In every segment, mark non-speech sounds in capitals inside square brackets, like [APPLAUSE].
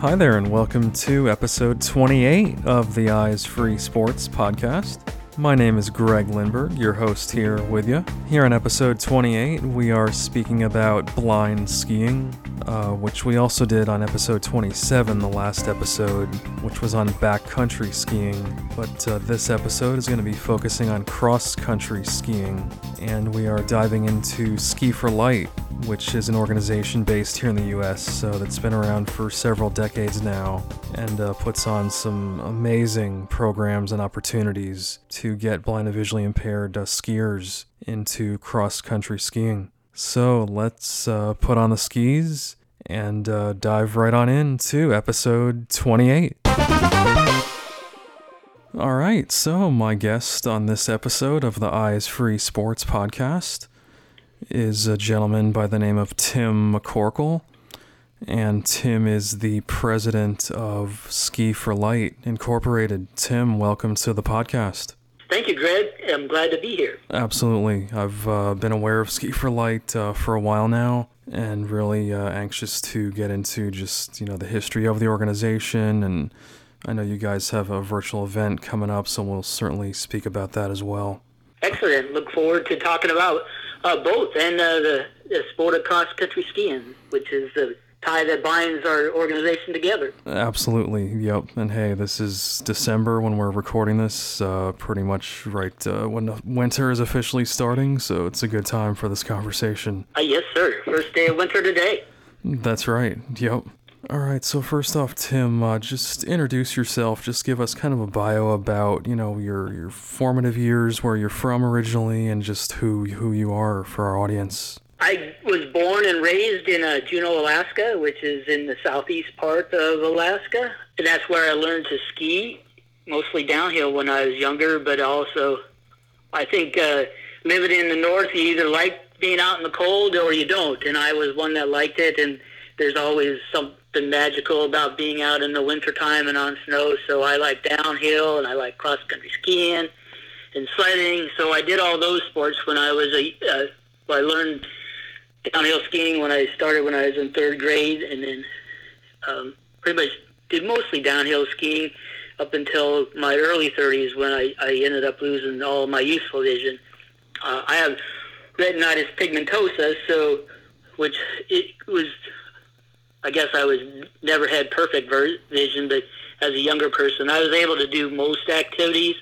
Hi there, and welcome to episode 28 of the Eyes Free Sports podcast. My name is Greg Lindberg, your host here with you. Here on episode 28, we are speaking about blind skiing, uh, which we also did on episode 27, the last episode, which was on backcountry skiing. But uh, this episode is going to be focusing on cross country skiing, and we are diving into Ski for Light, which is an organization based here in the US so that's been around for several decades now and uh, puts on some amazing programs and opportunities to get blind and visually impaired uh, skiers into cross country skiing. So let's uh, put on the skis and uh, dive right on into episode 28. All right, so my guest on this episode of the Eyes Free Sports podcast is a gentleman by the name of Tim McCorkle. And Tim is the president of Ski for Light Incorporated. Tim, welcome to the podcast. Thank you, Greg. I'm glad to be here. Absolutely. I've uh, been aware of Ski for Light uh, for a while now and really uh, anxious to get into just, you know, the history of the organization. And I know you guys have a virtual event coming up, so we'll certainly speak about that as well. Excellent. Look forward to talking about uh, both and uh, the, the sport of cross country skiing, which is the tie that binds our organization together. Absolutely. Yep. And hey, this is December when we're recording this, uh, pretty much right uh, when the winter is officially starting. So it's a good time for this conversation. Uh, yes, sir. First day of winter today. That's right. Yep. All right. So first off, Tim, uh, just introduce yourself. Just give us kind of a bio about you know your your formative years, where you're from originally, and just who who you are for our audience. I was born and raised in uh, Juneau, Alaska, which is in the southeast part of Alaska, and that's where I learned to ski, mostly downhill when I was younger. But also, I think uh, living in the north, you either like being out in the cold or you don't, and I was one that liked it. And there's always something magical about being out in the wintertime and on snow. So I like downhill and I like cross country skiing and sledding. So I did all those sports when I was a. Uh, I learned downhill skiing when I started when I was in third grade, and then um, pretty much did mostly downhill skiing up until my early 30s when I, I ended up losing all my useful vision. Uh, I have retinitis pigmentosa, so which it was. I guess I was never had perfect vision, but as a younger person, I was able to do most activities,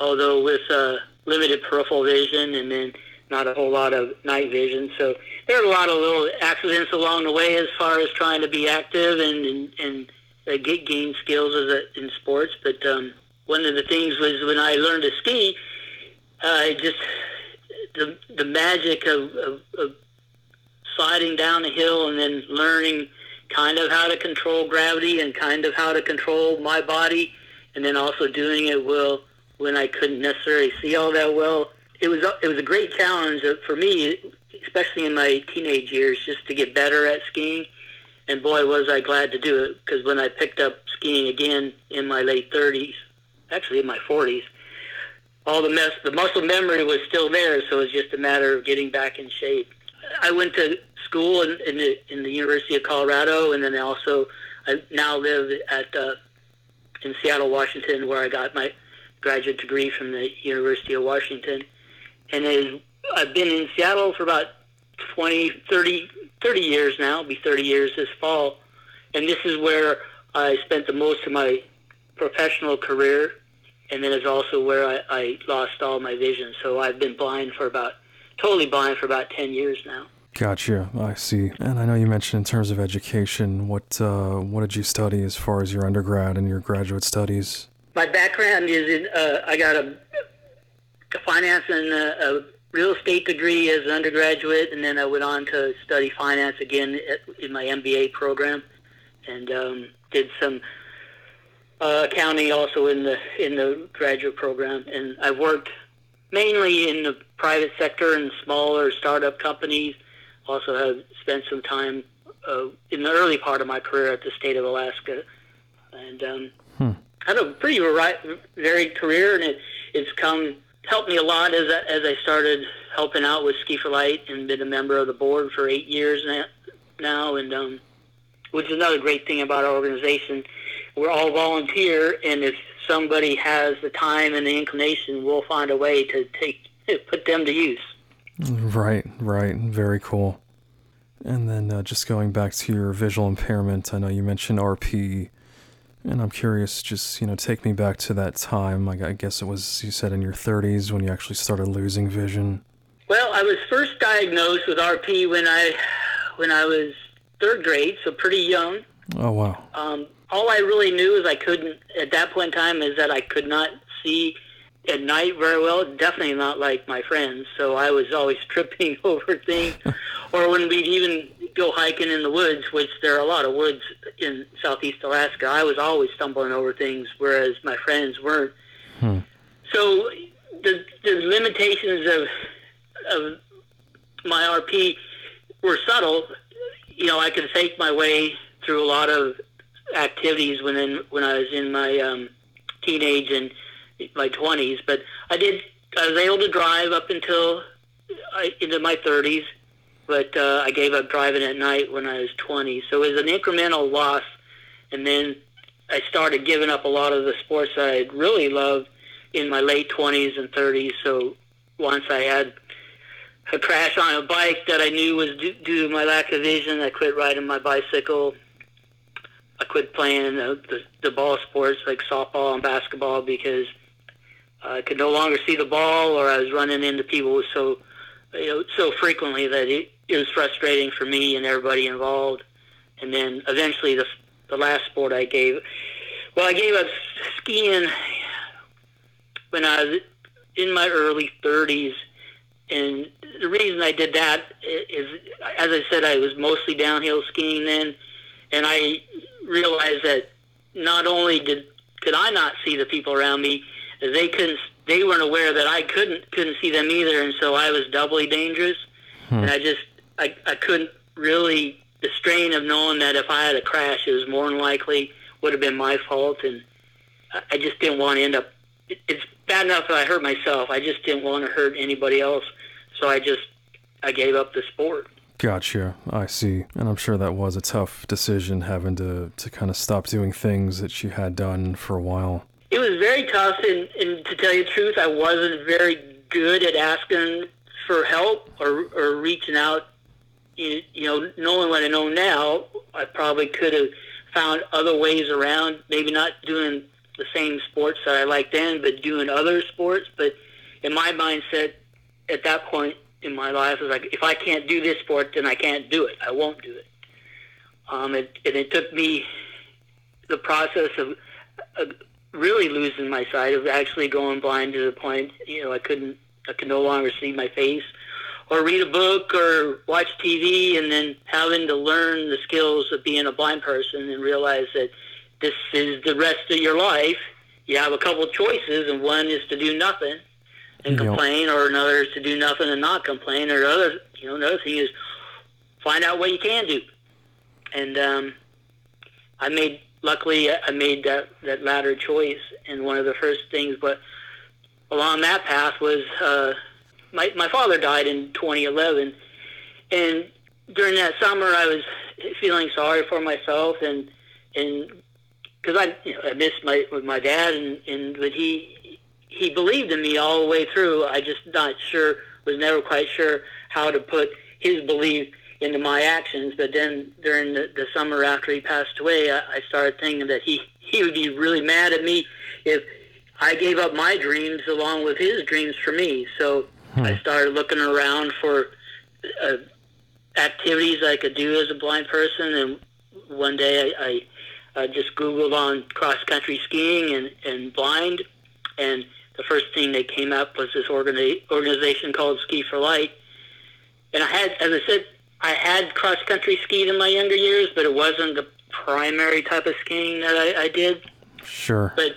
although with uh, limited peripheral vision and then not a whole lot of night vision. So there are a lot of little accidents along the way as far as trying to be active and and, and uh, get gain skills as a, in sports. But um, one of the things was when I learned to ski, uh, just the the magic of, of, of sliding down a hill and then learning kind of how to control gravity and kind of how to control my body, and then also doing it well when I couldn't necessarily see all that well. It was it was a great challenge for me, especially in my teenage years, just to get better at skiing. And boy, was I glad to do it because when I picked up skiing again in my late 30s, actually in my 40s, all the mess, the muscle memory was still there, so it was just a matter of getting back in shape. I went to school in, in the in the University of Colorado, and then also I now live at uh, in Seattle, Washington, where I got my graduate degree from the University of Washington. And is, I've been in Seattle for about 20, 30, 30 years now. It'll be 30 years this fall, and this is where I spent the most of my professional career, and then is also where I, I lost all my vision. So I've been blind for about totally blind for about 10 years now. Gotcha. I see. And I know you mentioned in terms of education, what uh, what did you study as far as your undergrad and your graduate studies? My background is in uh, I got a finance and a, a, real estate degree as an undergraduate, and then I went on to study finance again at, in my MBA program, and um, did some uh, accounting also in the in the graduate program. And I worked mainly in the private sector and smaller startup companies. Also have spent some time uh, in the early part of my career at the state of Alaska, and um, Hmm. had a pretty varied career, and it, it's come helped me a lot as I, as I started helping out with Ski for Light and been a member of the board for eight years now. and um, which is another great thing about our organization. We're all volunteer, and if somebody has the time and the inclination, we'll find a way to take [LAUGHS] put them to use. Right, right. Very cool. And then uh, just going back to your visual impairment, I know you mentioned RP, and I'm curious, just, you know, take me back to that time. I guess it was, you said in your 30s when you actually started losing vision. Well, I was first diagnosed with RP when I, when I was third grade, so pretty young. Oh, wow. Um, all I really knew is I couldn't, at that point in time, is that I could not see at night very well. Definitely not like my friends. So I was always [LAUGHS] tripping over things, or when we'd even go hiking in the woods, which there are a lot of woods in southeast Alaska. I was always stumbling over things, whereas my friends weren't. Hmm. So the the limitations of of my RP were subtle. You know, I could fake my way through a lot of activities when in, when I was in my um, teenage and my 20s, but I did. I was able to drive up until I, into my 30s, but uh, I gave up driving at night when I was 20. So it was an incremental loss, and then I started giving up a lot of the sports I really loved in my late 20s and 30s. So once I had a crash on a bike that I knew was due, due to my lack of vision, I quit riding my bicycle. I quit playing the, the, the ball sports like softball and basketball because I could no longer see the ball, or I was running into people so you know so frequently that it, it was frustrating for me and everybody involved. And then eventually, the the last sport I gave, well, I gave up skiing when I was in my early 30s, and the reason I did that is, as I said, I was mostly downhill skiing then, and I realized that not only did could I not see the people around me, they couldn't they weren't aware that I couldn't couldn't see them either, and so I was doubly dangerous. Hmm. And I just I I couldn't really the strain of knowing that if I had a crash, it was more than likely would have been my fault, and I just didn't want to end up. It's bad enough that I hurt myself. I just didn't want to hurt anybody else, so I just I gave up the sport. Gotcha. I see. And I'm sure that was a tough decision having to, to kind of stop doing things that you had done for a while. It was very tough, and, and to tell you the truth, I wasn't very good at asking for help or, or reaching out. You, you know, knowing what I know now, I probably could have found other ways around. Maybe not doing the same sports that I liked then, but doing other sports. But in my mindset, at that point in my life, was like, if I can't do this sport, then I can't do it. I won't do it. Um, it and it took me the process of, of really losing my sight of actually going blind to the point you know I couldn't I could no longer see my face or read a book or watch TV and then having to learn the skills of being a blind person and realize that this is the rest of your life. You have a couple of choices and one is to do nothing and yep. complain or another is to do nothing and not complain or other you know another thing is find out what you can do. And um I made luckily I made that, that latter choice. And one of the first things, but along that path was uh, my, my father died in 2011. And during that summer, I was feeling sorry for myself and, and because I, you know, I missed my, my dad and, and, but he, he believed in me all the way through. I just not sure, was never quite sure how to put his belief into my actions. But then during the, the summer after he passed away, I, I started thinking that he, [LAUGHS] he would be really mad at me if I gave up my dreams along with his dreams for me. So hmm. I started looking around for uh, activities I could do as a blind person. And one day I, I uh, just Googled on cross country skiing and, and blind. And the first thing that came up was this organi- organization called Ski for Light. And I had, as I said, I had cross country skied in my younger years, but it wasn't the primary type of skiing that I, I did. Sure. But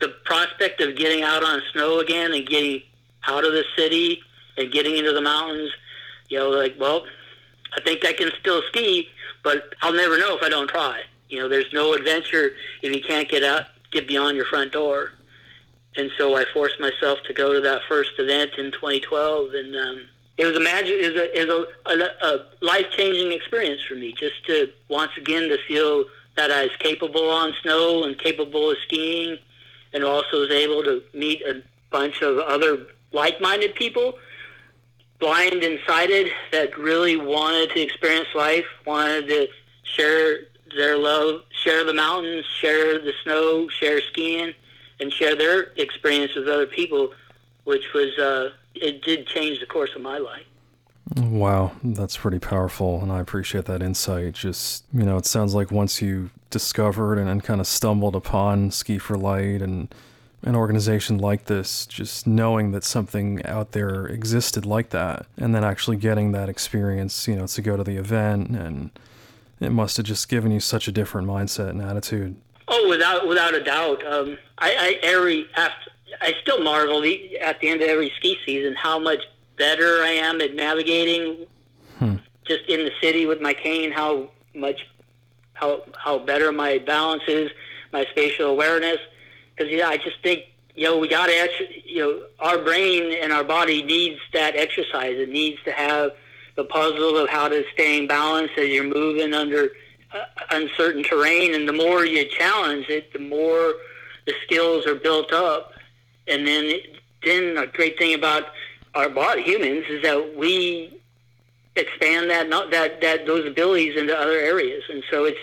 the prospect of getting out on snow again and getting out of the city and getting into the mountains, you know, like, well, I think I can still ski, but I'll never know if I don't try. You know, there's no adventure if you can't get out, get beyond your front door. And so I forced myself to go to that first event in 2012, and um, it was a magic, is a is a, a, a life changing experience for me. Just to once again to feel that I was capable on snow and capable of skiing, and also was able to meet a bunch of other like minded people, blind and sighted, that really wanted to experience life, wanted to share their love, share the mountains, share the snow, share skiing, and share their experience with other people, which was uh, it did change the course of my life. Wow, that's pretty powerful, and I appreciate that insight. Just, you know, it sounds like once you discovered and, and kind of stumbled upon Ski for Light and an organization like this, just knowing that something out there existed like that, and then actually getting that experience, you know, to go to the event, and it must have just given you such a different mindset and attitude. Oh, without without a doubt. Um, I, I every after I still marvel at the end of every ski season how much better I am at navigating hmm. just in the city with my cane. How much how how better my balance is, my spatial awareness. Because yeah, I just think you know we got to you know our brain and our body needs that exercise. It needs to have the puzzle of how to stay in balance as you're moving under uh, uncertain terrain. And the more you challenge it, the more the skills are built up and then then a great thing about our body, humans, is that we expand that not that that those abilities into other areas, and so it's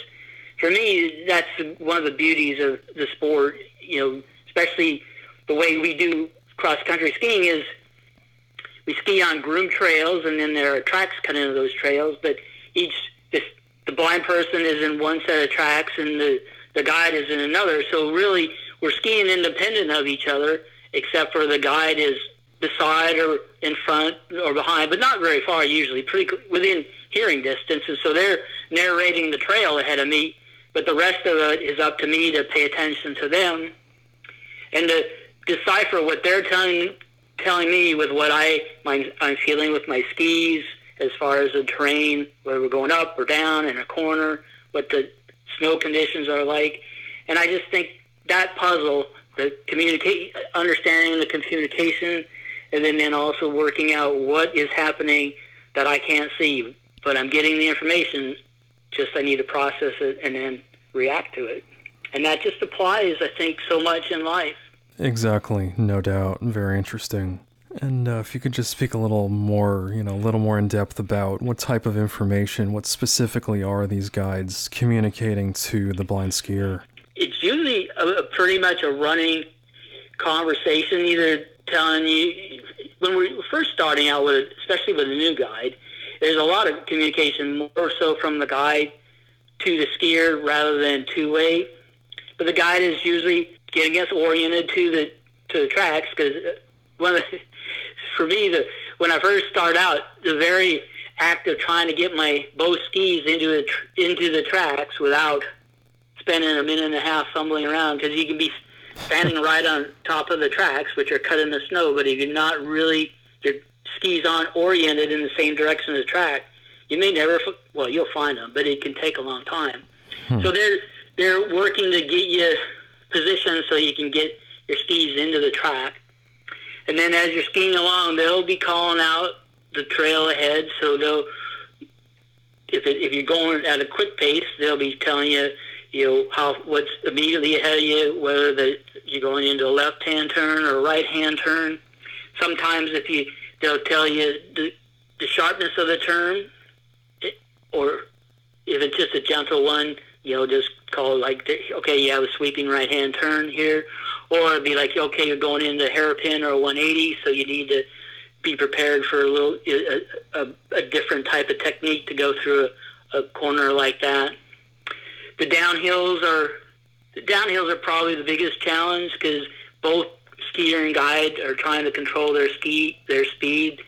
for me that's one of the beauties of the sport. You know, especially the way we do cross country skiing is we ski on groomed trails, and then there are tracks cut into those trails, but each this, the blind person is in one set of tracks, and the the guide is in another. So really, we're skiing independent of each other except for the guide is beside or in front or behind, but not very far usually, pretty within hearing distance. And so they're narrating the trail ahead of me, but the rest of it is up to me to pay attention to them and to decipher what they're telling telling me with what I my, I'm feeling with my skis as far as the terrain, whether we're going up or down in a corner, what the snow conditions are like, and I just think that puzzle the communicate, understanding the communication, and then, then also working out what is happening that I can't see, but I'm getting the information. Just I need to process it and then react to it, and that just applies, I think, so much in life. Exactly, no doubt. Very interesting. And uh, if you could just speak a little more, you know, a little more in depth about what type of information, what specifically are these guides communicating to the blind skier? It's usually a, a pretty much a running conversation, either telling you when we're first starting out with, especially with a new guide, there's a lot of communication more so from the guide to the skier rather than two way. But the guide is usually getting us oriented to the to the tracks because one of the, for me the when I first start out the very act of trying to get my both skis into the into the tracks without spending a minute and a half fumbling around because you can be standing right on top of the tracks, which are cut in the snow, but if you're not really, your skis aren't oriented in the same direction as the track, you may never, well, you'll find them, but it can take a long time. Hmm. So they're, they're working to get you positioned so you can get your skis into the track. And then as you're skiing along, they'll be calling out the trail ahead. So they'll, if, it, if you're going at a quick pace, they'll be telling you you know how what's immediately ahead of you, whether the, you're going into a left-hand turn or a right-hand turn. Sometimes if you they'll tell you the, the sharpness of the turn, or if it's just a gentle one, you know, just call like okay, you have a sweeping right-hand turn here, or it'd be like okay, you're going into hairpin or 180, so you need to be prepared for a little a, a, a different type of technique to go through a, a corner like that the downhills are the downhills are probably the biggest challenge because both skier and guide are trying to control their ski their speed,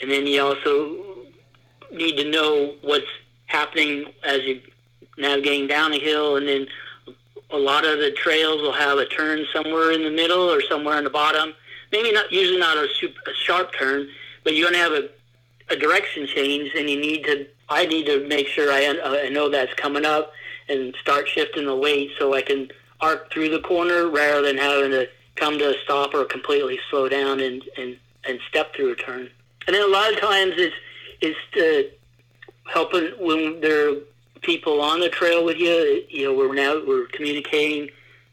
and then you also need to know what's happening as you navigating down a hill, and then a lot of the trails will have a turn somewhere in the middle or somewhere on the bottom. Maybe not usually not a, super, a sharp turn, but you're to have a, a direction change, and you need to. I need to make sure I, I know that's coming up and start shifting the weight so I can arc through the corner rather than having to come to a stop or completely slow down and, and, and step through a turn. And then a lot of times it's it's to helping when there are people on the trail with you. You know, we're now we're communicating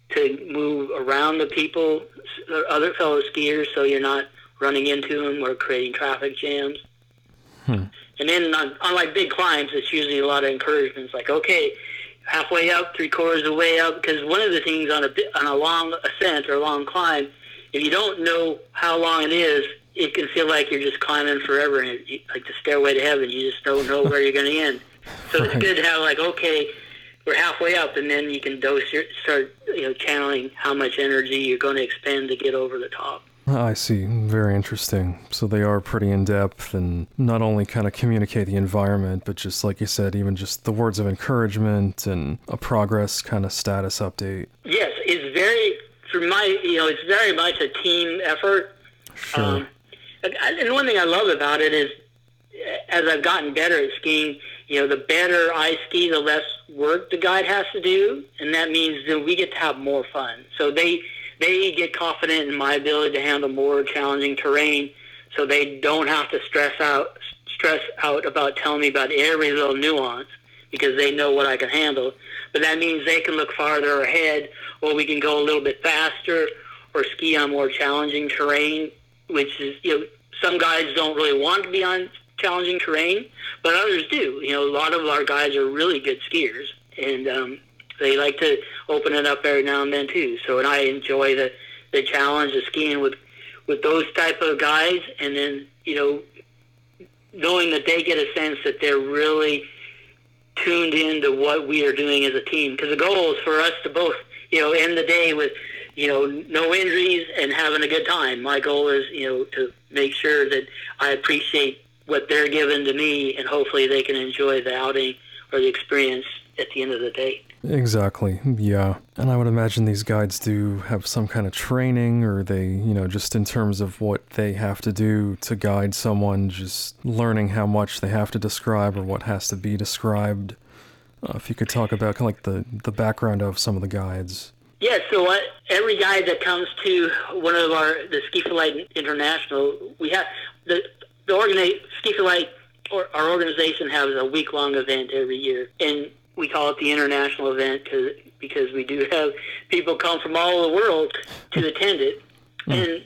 to move around the people, other fellow skiers, so you're not running into them or creating traffic jams. Hmm. And then on, on like big climbs, it's usually a lot of encouragement. It's like, okay, halfway up, three quarters of the way up, because one of the things on a on a long ascent or a long climb, if you don't know how long it is, it can feel like you're just climbing forever, and it, like the stairway to heaven. You just don't know where you're going to end. So right. it's good to have like, okay, we're halfway up, and then you can dose your, start, you know, channeling how much energy you're going to expend to get over the top. I see. Very interesting. So they are pretty in depth and not only kind of communicate the environment, but just like you said, even just the words of encouragement and a progress kind of status update. Yes, it's very, for my, you know, it's very much a team effort. Sure. Um, and one thing I love about it is as I've gotten better at skiing, you know, the better I ski, the less work the guide has to do, and that means that we get to have more fun. So they they get confident in my ability to handle more challenging terrain, so they don't have to stress out stress out about telling me about every little nuance because they know what I can handle. But that means they can look farther ahead, or we can go a little bit faster, or ski on more challenging terrain, which is you know some guides don't really want to be on challenging terrain, but others do. You know, a lot of our guys are really good skiers, and um, they like to open it up every now and then too. So, and I enjoy the the challenge of skiing with with those type of guys, and then you know, knowing that they get a sense that they're really tuned into what we are doing as a team. Because the goal is for us to both, you know, end the day with you know, no injuries and having a good time. My goal is, you know, to make sure that I appreciate what they're giving to me and hopefully they can enjoy the outing or the experience at the end of the day. Exactly. Yeah. And I would imagine these guides do have some kind of training or they, you know, just in terms of what they have to do to guide someone, just learning how much they have to describe or what has to be described. Uh, if you could talk about kind of like the, the background of some of the guides. Yeah, so what, every guide that comes to one of our, the Ski for Light International, we have, the, the organi- Ski for Light, or our organization has a week-long event every year. And we call it the international event cause, because we do have people come from all over the world to attend it. Mm. And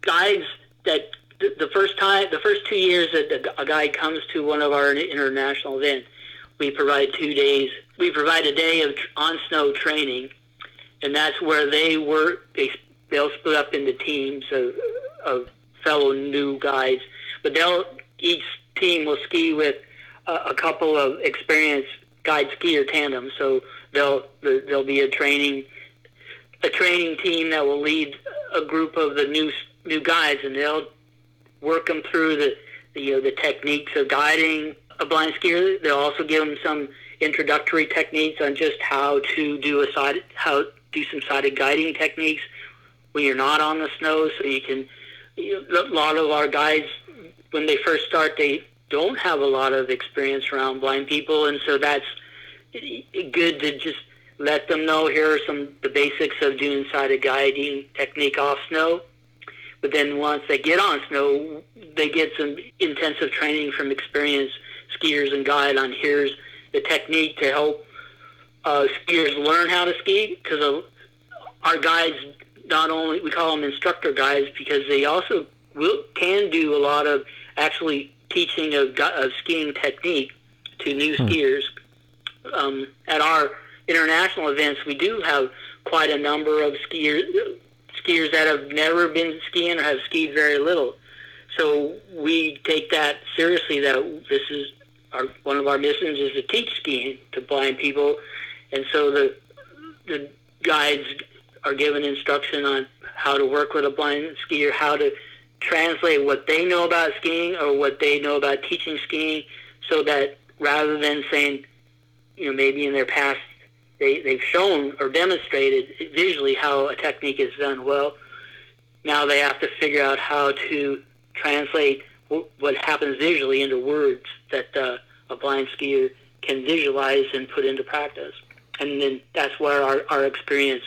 guides that the, the first time, the first two years that a guide comes to one of our international events, we provide two days. We provide a day of on snow training, and that's where they work. They they'll split up into teams of, of fellow new guides, but they'll each team will ski with a, a couple of experienced guide skier tandem. So they'll there'll be a training a training team that will lead a group of the new new guides, and they'll work them through the, the you know the techniques of guiding a blind skier. They'll also give them some introductory techniques on just how to do a side how do some sighted guiding techniques when you're not on the snow, so you can. You know, a lot of our guides, when they first start, they don't have a lot of experience around blind people, and so that's good to just let them know here are some the basics of doing sighted guiding technique off snow. But then once they get on snow, they get some intensive training from experienced skiers and guide on here's the technique to help uh, skiers learn how to ski because uh, our guides not only we call them instructor guides because they also will, can do a lot of actually teaching of, of skiing technique to new hmm. skiers. Um, at our international events, we do have quite a number of skiers skiers that have never been skiing or have skied very little. So we take that seriously. That this is our one of our missions is to teach skiing to blind people, and so the the guides are given instruction on how to work with a blind skier, how to translate what they know about skiing or what they know about teaching skiing so that rather than saying, you know, maybe in their past they, they've shown or demonstrated visually how a technique is done well, now they have to figure out how to translate what happens visually into words that uh, a blind skier can visualize and put into practice. And then that's where our, our experience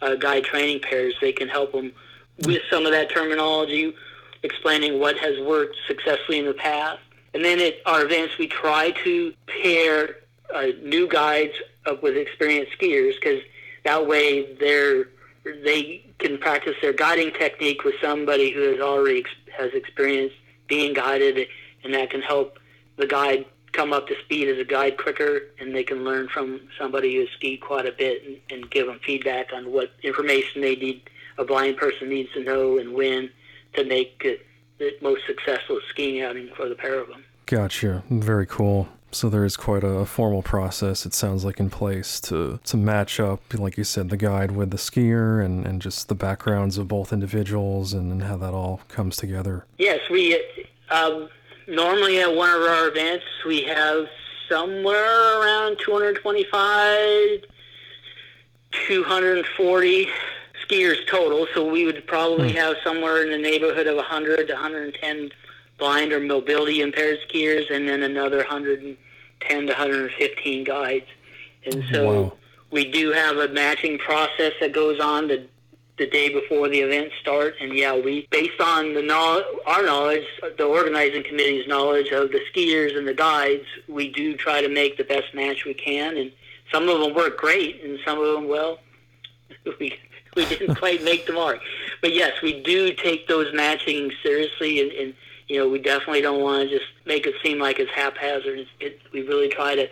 uh, guide training pairs, they can help them with some of that terminology explaining what has worked successfully in the past. And then at our events, we try to pair uh, new guides up with experienced skiers because that way they're they can practice their guiding technique with somebody who has already ex- has experience being guided, and that can help the guide come up to speed as a guide quicker, and they can learn from somebody who's skied quite a bit and, and give them feedback on what information they need, a blind person needs to know, and when to make it the most successful skiing outing for the pair of them. Gotcha. Very cool. So there is quite a formal process, it sounds like, in place to, to match up, like you said, the guide with the skier and, and just the backgrounds of both individuals and, and how that all comes together. Yes, we um, normally at one of our events we have somewhere around 225, 240 skiers total. So we would probably hmm. have somewhere in the neighborhood of 100 to 110 blind or mobility impaired skiers, and then another 110 to 115 guides. And so wow. we do have a matching process that goes on the the day before the event start. And yeah, we based on the knowledge, our knowledge, the organizing committee's knowledge of the skiers and the guides, we do try to make the best match we can. And some of them work great, and some of them, well, [LAUGHS] we we didn't quite make the mark. But yes, we do take those matching seriously, and, and you know, we definitely don't want to just make it seem like it's haphazard. It, it, we really try to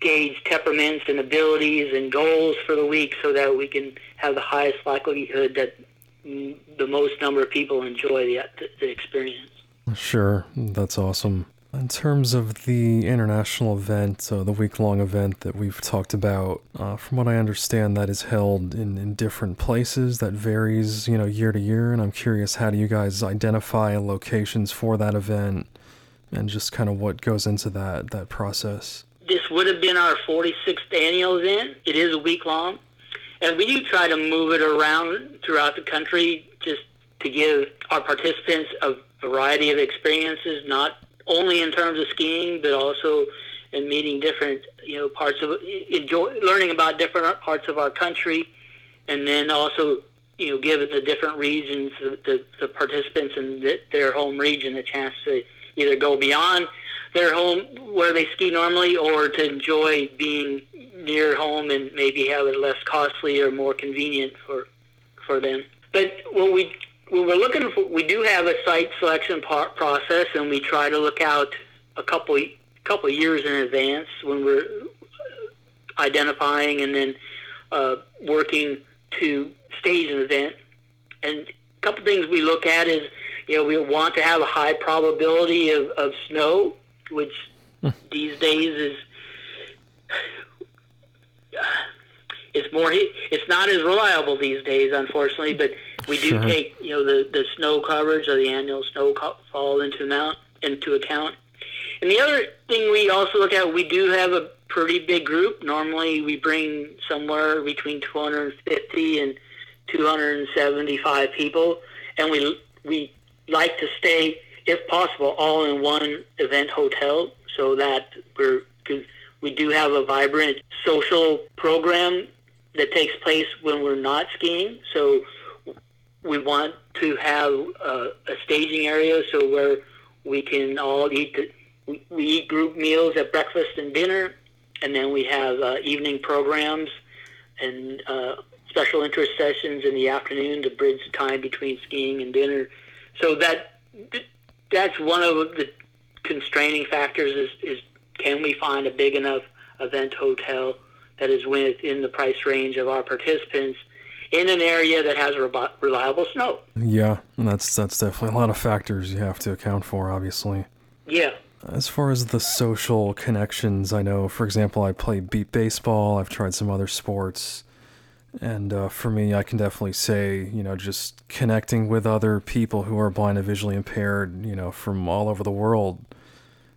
gauge temperaments and abilities and goals for the week so that we can have the highest likelihood that the most number of people enjoy the, the experience. Sure, that's awesome. In terms of the international event, uh, the week long event that we've talked about, uh, from what I understand, that is held in, in different places. That varies, you know, year to year. And I'm curious, how do you guys identify locations for that event, and just kind of what goes into that that process? This would have been our 46th annual event. It is a week long, and we do try to move it around throughout the country just to give our participants a variety of experiences, not only in terms of skiing, but also in meeting different, you know, parts of enjoy learning about different parts of our country, and then also, you know, giving the different regions, the, the, participants in the, their home region a chance to either go beyond their home where they ski normally, or to enjoy being near home and maybe have it less costly or more convenient for for them. But what we we we're looking for, we do have a site selection process, and we try to look out a couple couple years in advance when we're identifying and then uh, working to stage an event. And a couple things we look at is, you know, we want to have a high probability of, of snow, which hmm. these days is it's more it's not as reliable these days, unfortunately, but we do sure. take you know the the snow coverage or the annual snowfall into account into account. And the other thing we also look at, we do have a pretty big group. Normally, we bring somewhere between 250 and 275 people, and we we like to stay, if possible, all in one event hotel, so that we're we do have a vibrant social program that takes place when we're not skiing. So we want to have a, a staging area so where we can all eat the, we, eat group meals at breakfast and dinner, and then we have uh, evening programs and uh, special interest sessions in the afternoon to bridge the time between skiing and dinner. So that that's one of the constraining factors is, is can we find a big enough event hotel that is within the price range of our participants in an area that has reliable snow. Yeah, that's that's definitely a lot of factors you have to account for, obviously. Yeah. As far as the social connections, I know, for example, I play beep baseball. I've tried some other sports. And uh, for me, I can definitely say, you know, just connecting with other people who are blind and visually impaired, you know, from all over the world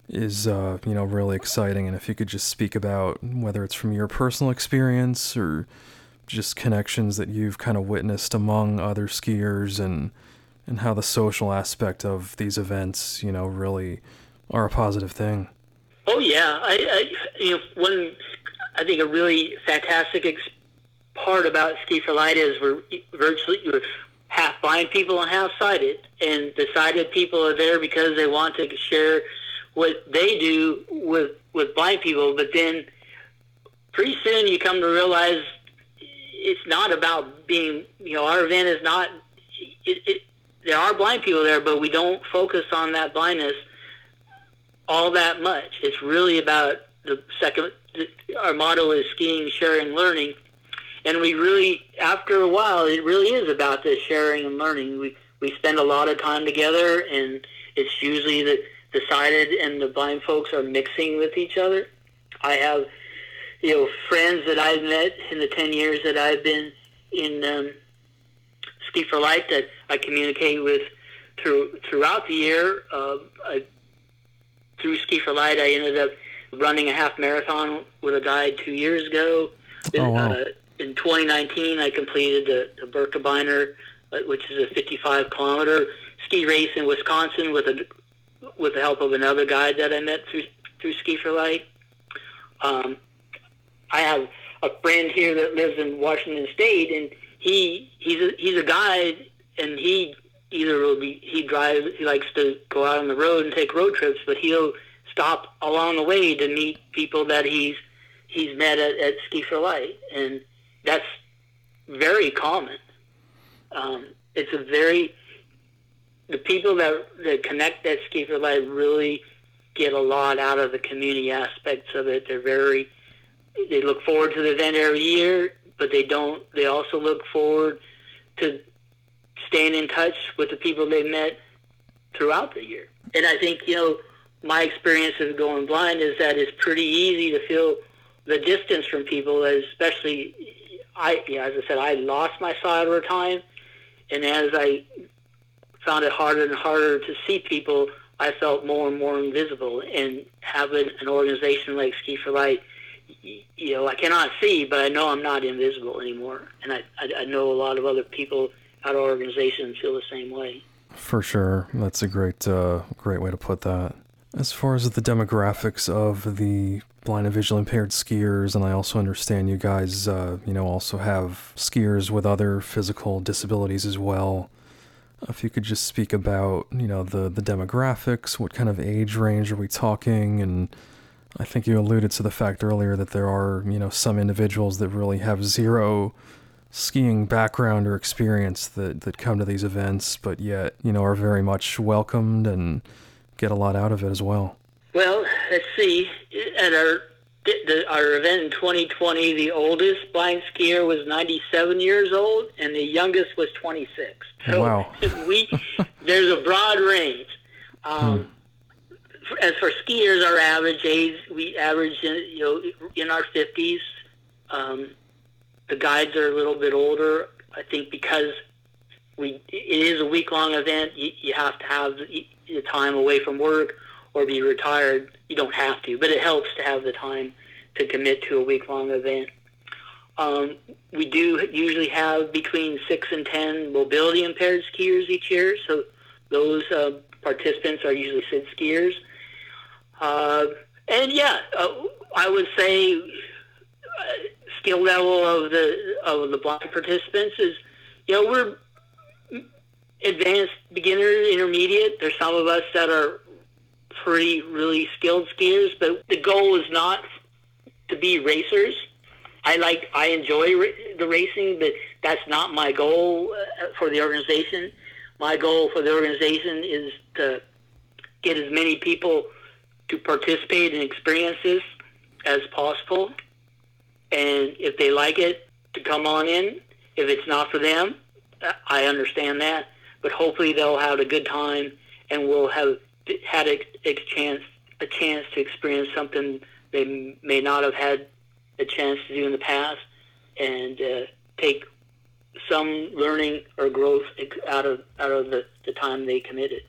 is, uh, you know, really exciting. And if you could just speak about whether it's from your personal experience or just connections that you've kind of witnessed among other skiers and and how the social aspect of these events, you know, really are a positive thing. Oh yeah, I, I you know one I think a really fantastic ex- part about Ski for Light is we're virtually half blind people and half sighted. And the sighted people are there because they want to share what they do with with blind people. But then pretty soon you come to realize it's not about being. You know, our event is not. It, it, there are blind people there, but we don't focus on that blindness all that much. It's really about the second. Our motto is skiing, sharing, learning and we really, after a while, it really is about this sharing and learning. We we spend a lot of time together, and it's usually that the sighted and the blind folks are mixing with each other. I have, you know, friends that I've met in the ten years that I've been in um, Ski for Light that I communicate with through throughout the year. Uh, I, through Ski for Light, I ended up running a half marathon with a guide two years ago. Oh, wow. Uh, in 2019, I completed the, the Birkebeiner, uh, which is a 55 kilometer ski race in Wisconsin with a with the help of another guide that I met through through Ski for Light. Um, I have a friend here that lives in Washington State, and he he's a he's a guide, and he either will be he drives he likes to go out on the road and take road trips, but he'll stop along the way to meet people that he's he's met at, at Ski for Light, and that's very common. Um, it's a very the people that that connect that Ski for Light really get a lot out of the community aspects of it. They're very they look forward to the event every year, but they don't. They also look forward to staying in touch with the people they met throughout the year. And I think you know my experience of going blind is that it's pretty easy to feel the distance from people, especially I, yeah, as I said, I lost my sight over time, and as I found it harder and harder to see people, I felt more and more invisible. And having an organization like Ski for Light, you know, I cannot see, but I know I'm not invisible anymore. And I, I, I know a lot of other people at our organization feel the same way. For sure, that's a great, uh, great way to put that. As far as the demographics of the blind and visually impaired skiers, and I also understand you guys, uh, you know, also have skiers with other physical disabilities as well. If you could just speak about, you know, the the demographics, what kind of age range are we talking, and I think you alluded to the fact earlier that there are, you know, some individuals that really have zero skiing background or experience that that come to these events, but yet, you know, are very much welcomed and get a lot out of it as well. Well, let's see. At our the, our event in 2020, the oldest blind skier was 97 years old, and the youngest was 26. So wow. [LAUGHS] we there's a broad range. Um, hmm. As for skiers, our average age we average in, you know in our 50s. Um, the guides are a little bit older. I think because we it is a week long event, you, you have to have the time away from work or be retired. You don't have to, but it helps to have the time to commit to a week long event. Um, we do usually have between six and ten mobility impaired skiers each year, so those uh, participants are usually sit skiers. Uh, and yeah, uh, I would say uh, skill level of the of the blind participants is, you know, we're advanced beginner, intermediate. There's some of us that are pretty really skilled skiers, but the goal is not to be racers. I like I enjoy the racing, but that's not my goal uh, for the organization. My goal for the organization is to get as many people to participate in experiences as possible, and if they like it, to come on in. If it's not for them, I understand that but hopefully they'll have a good time and will have had a, a chance a chance to experience something they may not have had a chance to do in the past and uh, take some learning or growth out of out of the, the time they committed.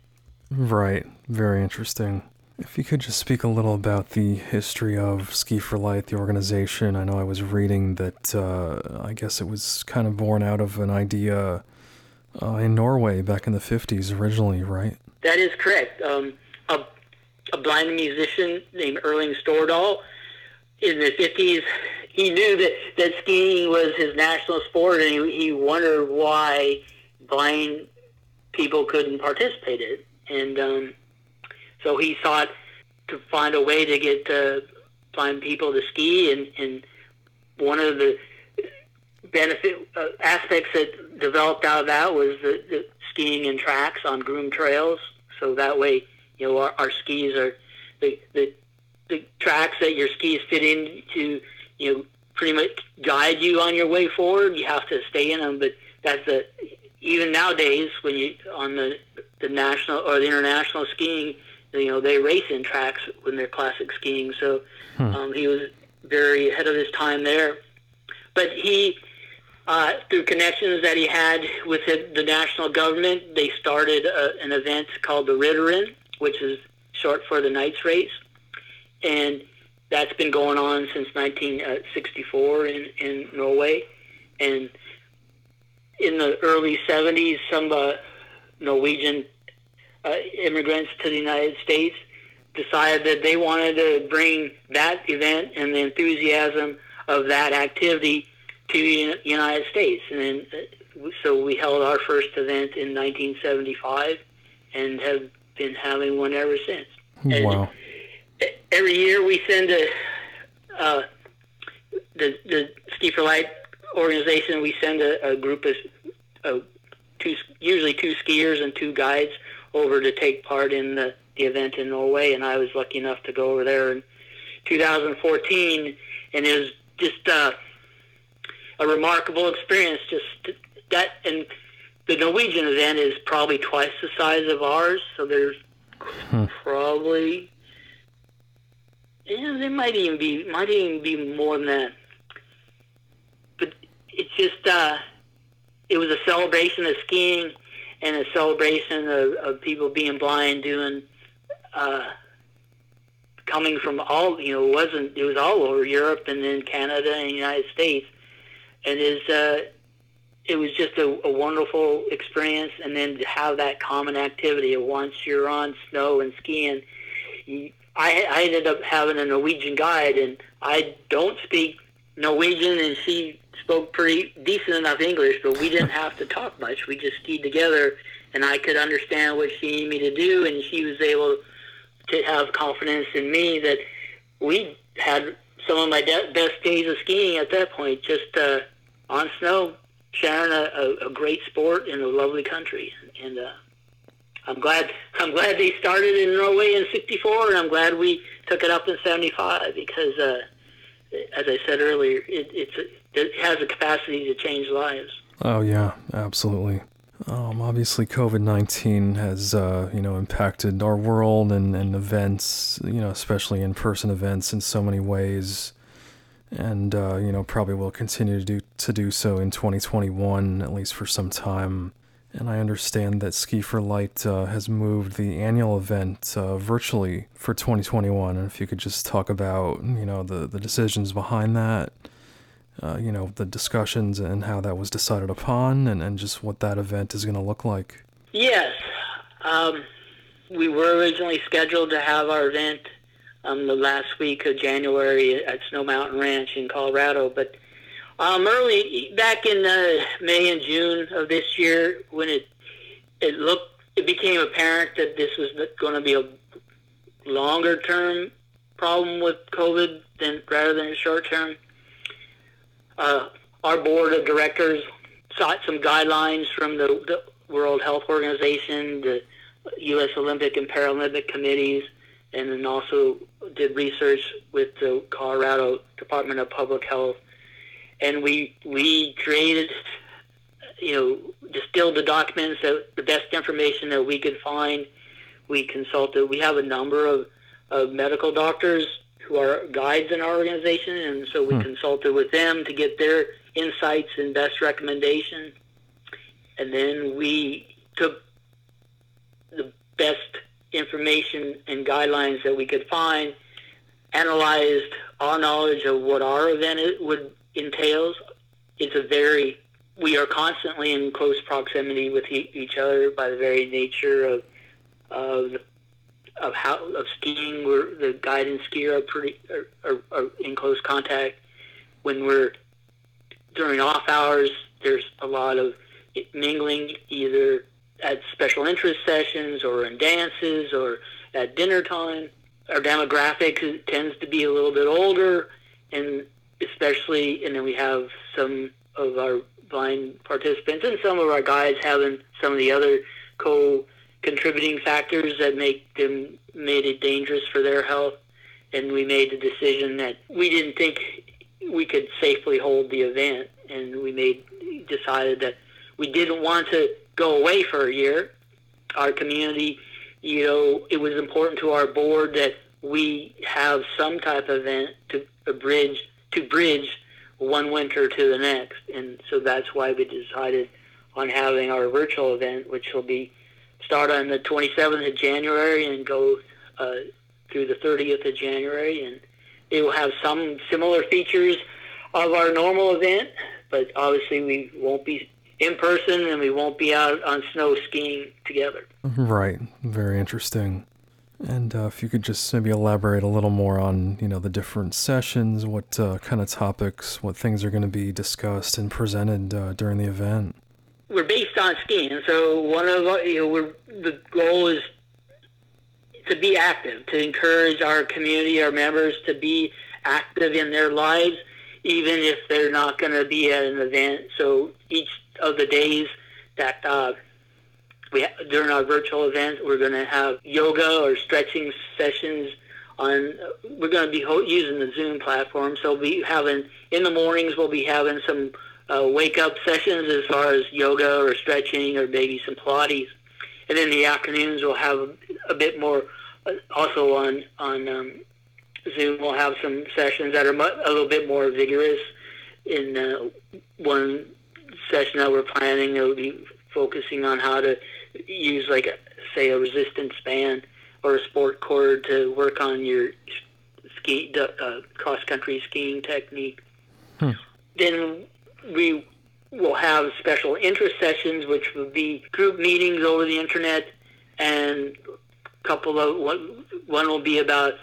Right. Very interesting. If you could just speak a little about the history of Ski for Light, the organization. I know I was reading that uh, I guess it was kind of born out of an idea uh, in Norway back in the 50s originally, right? That is correct. Um, a, a blind musician named Erling Stordal in the 50s, he knew that, that skiing was his national sport and he, he wondered why blind people couldn't participate in. it. And um, so he sought to find a way to get uh, blind people to ski, and, and one of the benefit uh, aspects that developed out of that was the, the skiing in tracks on groomed trails. So that way, you know, our, our skis are the, the the tracks that your skis fit into. You know, pretty much guide you on your way forward. You have to stay in them, but that's a even nowadays when you on the the national or the international skiing, you know, they race in tracks when they're classic skiing. So hmm. um, he was very ahead of his time there. But he uh, through connections that he had with the national government, they started a, uh, an event called the Ridderrennet, which is short for the Knights Race, and that's been going on since 1964 in, in Norway. And in the early 70s, some uh, Norwegian uh, immigrants to the United States decided that they wanted to bring that event and the enthusiasm of that activity to the United States. And then, uh, so we held our first event in 1975 and have been having one ever since. And wow. Every year we send a, uh, the, the Ski for Light organization, we send a, a group of uh, two, usually two skiers and two guides over to take part in the, the event in Norway. And I was lucky enough to go over there in 2014, and it was just uh, a remarkable experience. Just that, and the Norwegian event is probably twice the size of ours, so there's hmm. probably yeah, there might even be might even be more than that. But it's just uh, it was a celebration of skiing and a celebration of, of people being blind, doing uh, coming from all you know wasn't it was all over Europe and then Canada and the United States and is uh, it was just a, a wonderful experience. And then to have that common activity of once you're on snow and skiing, you, I, I ended up having a Norwegian guide, and I don't speak Norwegian, and she spoke pretty decent enough English, but we didn't have to talk much. We just skied together, and I could understand what she needed me to do, and she was able to have confidence in me that we had some of my de- best days of skiing at that point, just uh, on snow, sharing a, a, a, great sport in a lovely country. And uh, I'm glad I'm glad they started in Norway in '64, and I'm glad we took it up in '75 because, uh, as I said earlier, it, it has a capacity to change lives. Oh yeah, absolutely. Um, obviously, COVID nineteen has uh, you know impacted our world and, and events, you know, especially in person events in so many ways, and uh, you know probably will continue to do to do so in 2021 at least for some time. And I understand that Ski for Light uh, has moved the annual event uh, virtually for 2021. And if you could just talk about you know the the decisions behind that uh, you know, the discussions and how that was decided upon and, and just what that event is going to look like? Yes. Um, we were originally scheduled to have our event um, the last week of January at Snow Mountain Ranch in Colorado, but um, early back in uh, May and June of this year, when it it looked, it became apparent that this was going to be a longer term problem with COVID than rather than a short term uh, our board of directors sought some guidelines from the, the World Health Organization, the U.S. Olympic and Paralympic committees, and then also did research with the Colorado Department of Public Health. And we we created, you know, distilled the documents that the best information that we could find. We consulted. We have a number of, of medical doctors who are guides in our organization, and so we hmm. consulted with them to get their insights and best recommendations. And then we took the best information and guidelines that we could find, analyzed our knowledge of what our event would entails. It's a very we are constantly in close proximity with each other by the very nature of of of how of skiing where the guide and skier are pretty are, are, are in close contact when we're during off hours there's a lot of mingling either at special interest sessions or in dances or at dinner time. Our demographic tends to be a little bit older, and especially, and then we have some of our blind participants and some of our guys having some of the other co-contributing factors that make them made it dangerous for their health. And we made the decision that we didn't think we could safely hold the event, and we made decided that we didn't want to go away for a year. Our community, you know, it was important to our board that we have some type of event to bridge to bridge one winter to the next, and so that's why we decided on having our virtual event, which will be start on the 27th of January and go uh, through the 30th of January, and it will have some similar features of our normal event, but obviously we won't be in person and we won't be out on snow skiing together. Right. Very interesting. And uh, if you could just maybe elaborate a little more on, you know, the different sessions, what uh, kind of topics, what things are going to be discussed and presented uh, during the event. We're based on skiing, so one of you know, we're, the goal is to be active, to encourage our community, our members to be active in their lives, even if they're not going to be at an event. So each of the days that uh, we during our virtual event, we're going to have yoga or stretching sessions. On we're going to be ho- using the Zoom platform, so we'll be having in the mornings we'll be having some uh, wake up sessions as far as yoga or stretching or maybe some Pilates, and in the afternoons we'll have a, a bit more. Uh, also on on um, Zoom, we'll have some sessions that are mu- a little bit more vigorous. In uh, one session that we're planning, it will be focusing on how to use like a, say a resistance band or a sport cord to work on your ski uh, cross country skiing technique. Hmm. Then we will have special interest sessions, which will be group meetings over the internet, and a couple of one, one will be about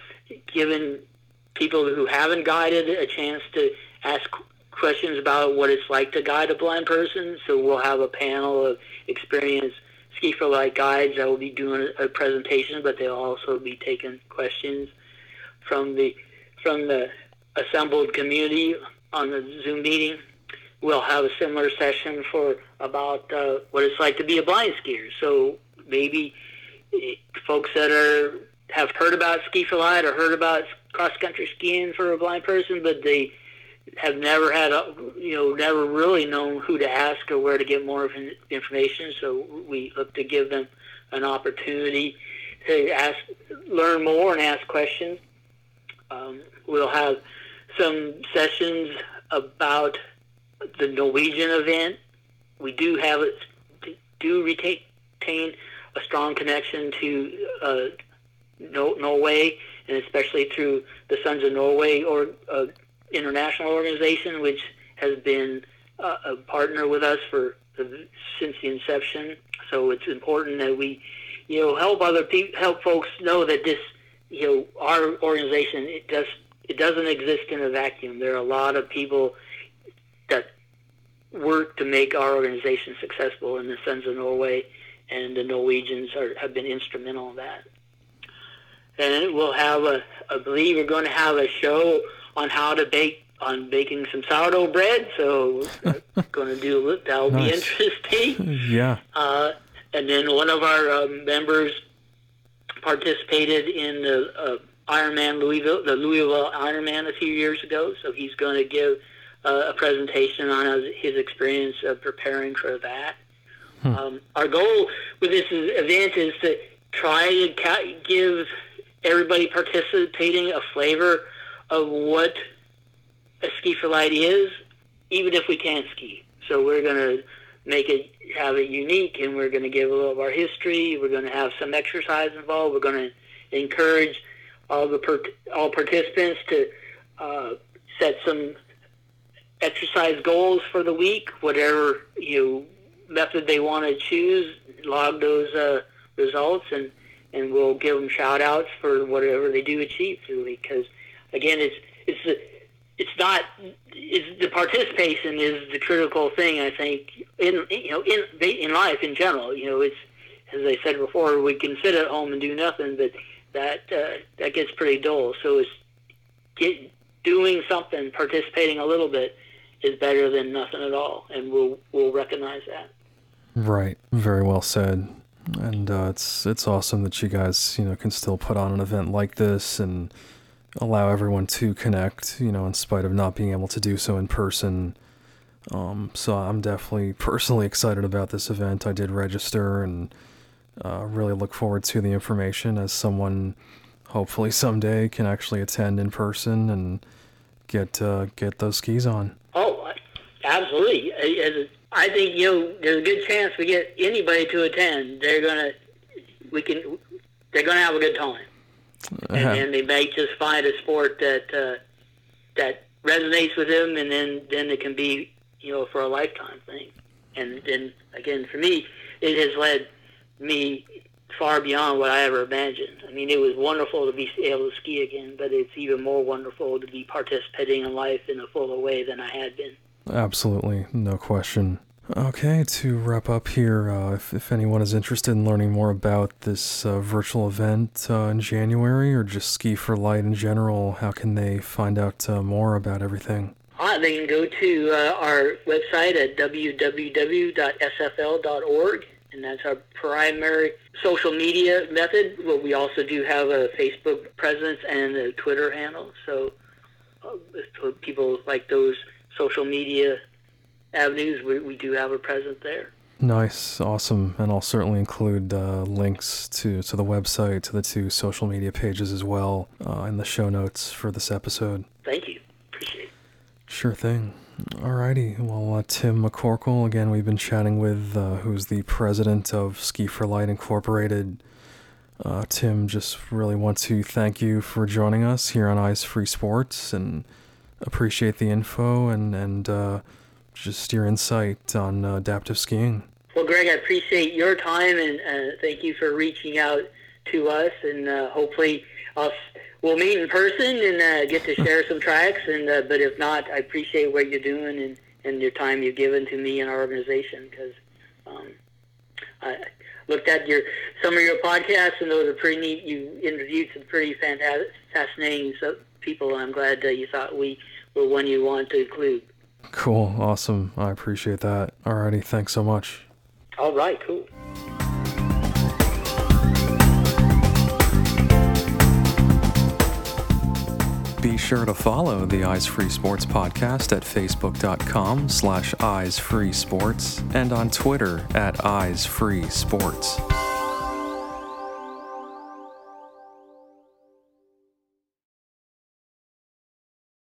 giving people who haven't guided a chance to ask questions about what it's like to guide a blind person. So we'll have a panel of experienced Ski for Light guides that will be doing a presentation, but they'll also be taking questions from the from the assembled community on the Zoom meeting. We'll have a similar session for about uh, what it's like to be a blind skier. So maybe eh, folks that are have heard about Ski for Light or heard about cross country skiing for a blind person, but they have never had, a, you know, never really known who to ask or where to get more information. So we look to give them an opportunity to ask, learn more and ask questions. Um, we'll have some sessions about the Norwegian event. We do have it, do retain a strong connection to uh, Norway, and especially through the Sons of Norway or uh, international organization, which has been uh, a partner with us for since the inception. So it's important that we, you know, help other people, help folks know that this, you know, our organization it does it doesn't exist in a vacuum. There are a lot of people that work to make our organization successful, and the Sons of Norway and the Norwegians are, have been instrumental in that. And we'll have a, I believe we're going to have a show on how to bake on baking some sourdough bread. So [LAUGHS] going to do that'll nice. be interesting. [LAUGHS] Yeah. Uh, and then one of our um, members participated in the uh, Ironman Louisville, the Louisville Ironman a few years ago. So he's going to give uh, a presentation on his experience of preparing for that. Hmm. Um, our goal with this event is to try to give everybody participating a flavor of what a ski for light is, even if we can't ski. So we're going to make it have it unique, and we're going to give a little of our history. We're going to have some exercise involved. We're going to encourage all the per- all participants to uh, set some exercise goals for the week, whatever you know, method they want to choose. Log those uh, results, and and we'll give them shout outs for whatever they do achieve through the week because again, it's it's it's not is the participation is the critical thing. I think in you know in in life in general. You know, it's as I said before, we can sit at home and do nothing, but that uh, that gets pretty dull. So it's get, doing something, participating a little bit, is better than nothing at all, and we'll we'll recognize that. Right. Very well said. And uh, it's it's awesome that you guys you know can still put on an event like this and allow everyone to connect. You know, in spite of not being able to do so in person. Um, so I'm definitely [LAUGHS] personally excited about this event. I did register and uh, really look forward to the information as someone hopefully someday can actually attend in person and get uh, get those skis on. Oh, absolutely. I think you know there's a good chance we get anybody to attend. They're gonna we can they're gonna have a good time, uh-huh. and they may just find a sport that uh, that resonates with them, and then then it can be you know for a lifetime thing. And then again, for me, it has led me far beyond what I ever imagined. I mean, it was wonderful to be able to ski again, but it's even more wonderful to be participating in life in a fuller way than I had been. Absolutely, no question. Okay, to wrap up here, uh, if, if anyone is interested in learning more about this uh, virtual event uh, in January or just Ski for Light in general, how can they find out uh, more about everything? They can go to uh, our website at www.sfl.org and that's our primary social media method. Well, we also do have a Facebook presence and a Twitter handle. So, uh, people like those social media avenues, we, we do have a presence there. Nice, awesome, and I'll certainly include uh, links to to the website, to the two social media pages as well, uh, in the show notes for this episode. Thank you, appreciate it. Sure thing. Alrighty, well, uh, Tim McCorkle, again, we've been chatting with, uh, who's the president of Ski for Light Incorporated. Uh, Tim, just really want to thank you for joining us here on Eyes Free Sports and appreciate the info and, and uh, just your insight on uh, adaptive skiing. Well, Greg, I appreciate your time and uh, thank you for reaching out to us and hopefully us we'll meet in person and uh, get to share some tracks. And uh, but if not, I appreciate what you're doing and, and your time you've given to me and our organization because um, I looked at your some of your podcasts and those are pretty neat. You interviewed some pretty fantastic, fascinating people. I'm glad that you thought we were one you want to include. Cool, awesome. I appreciate that. Alrighty, thanks so much. All right, cool. Be sure to follow the Eyes Free Sports podcast at facebook.com slash eyesfreesports and on Twitter at eyesfreesports.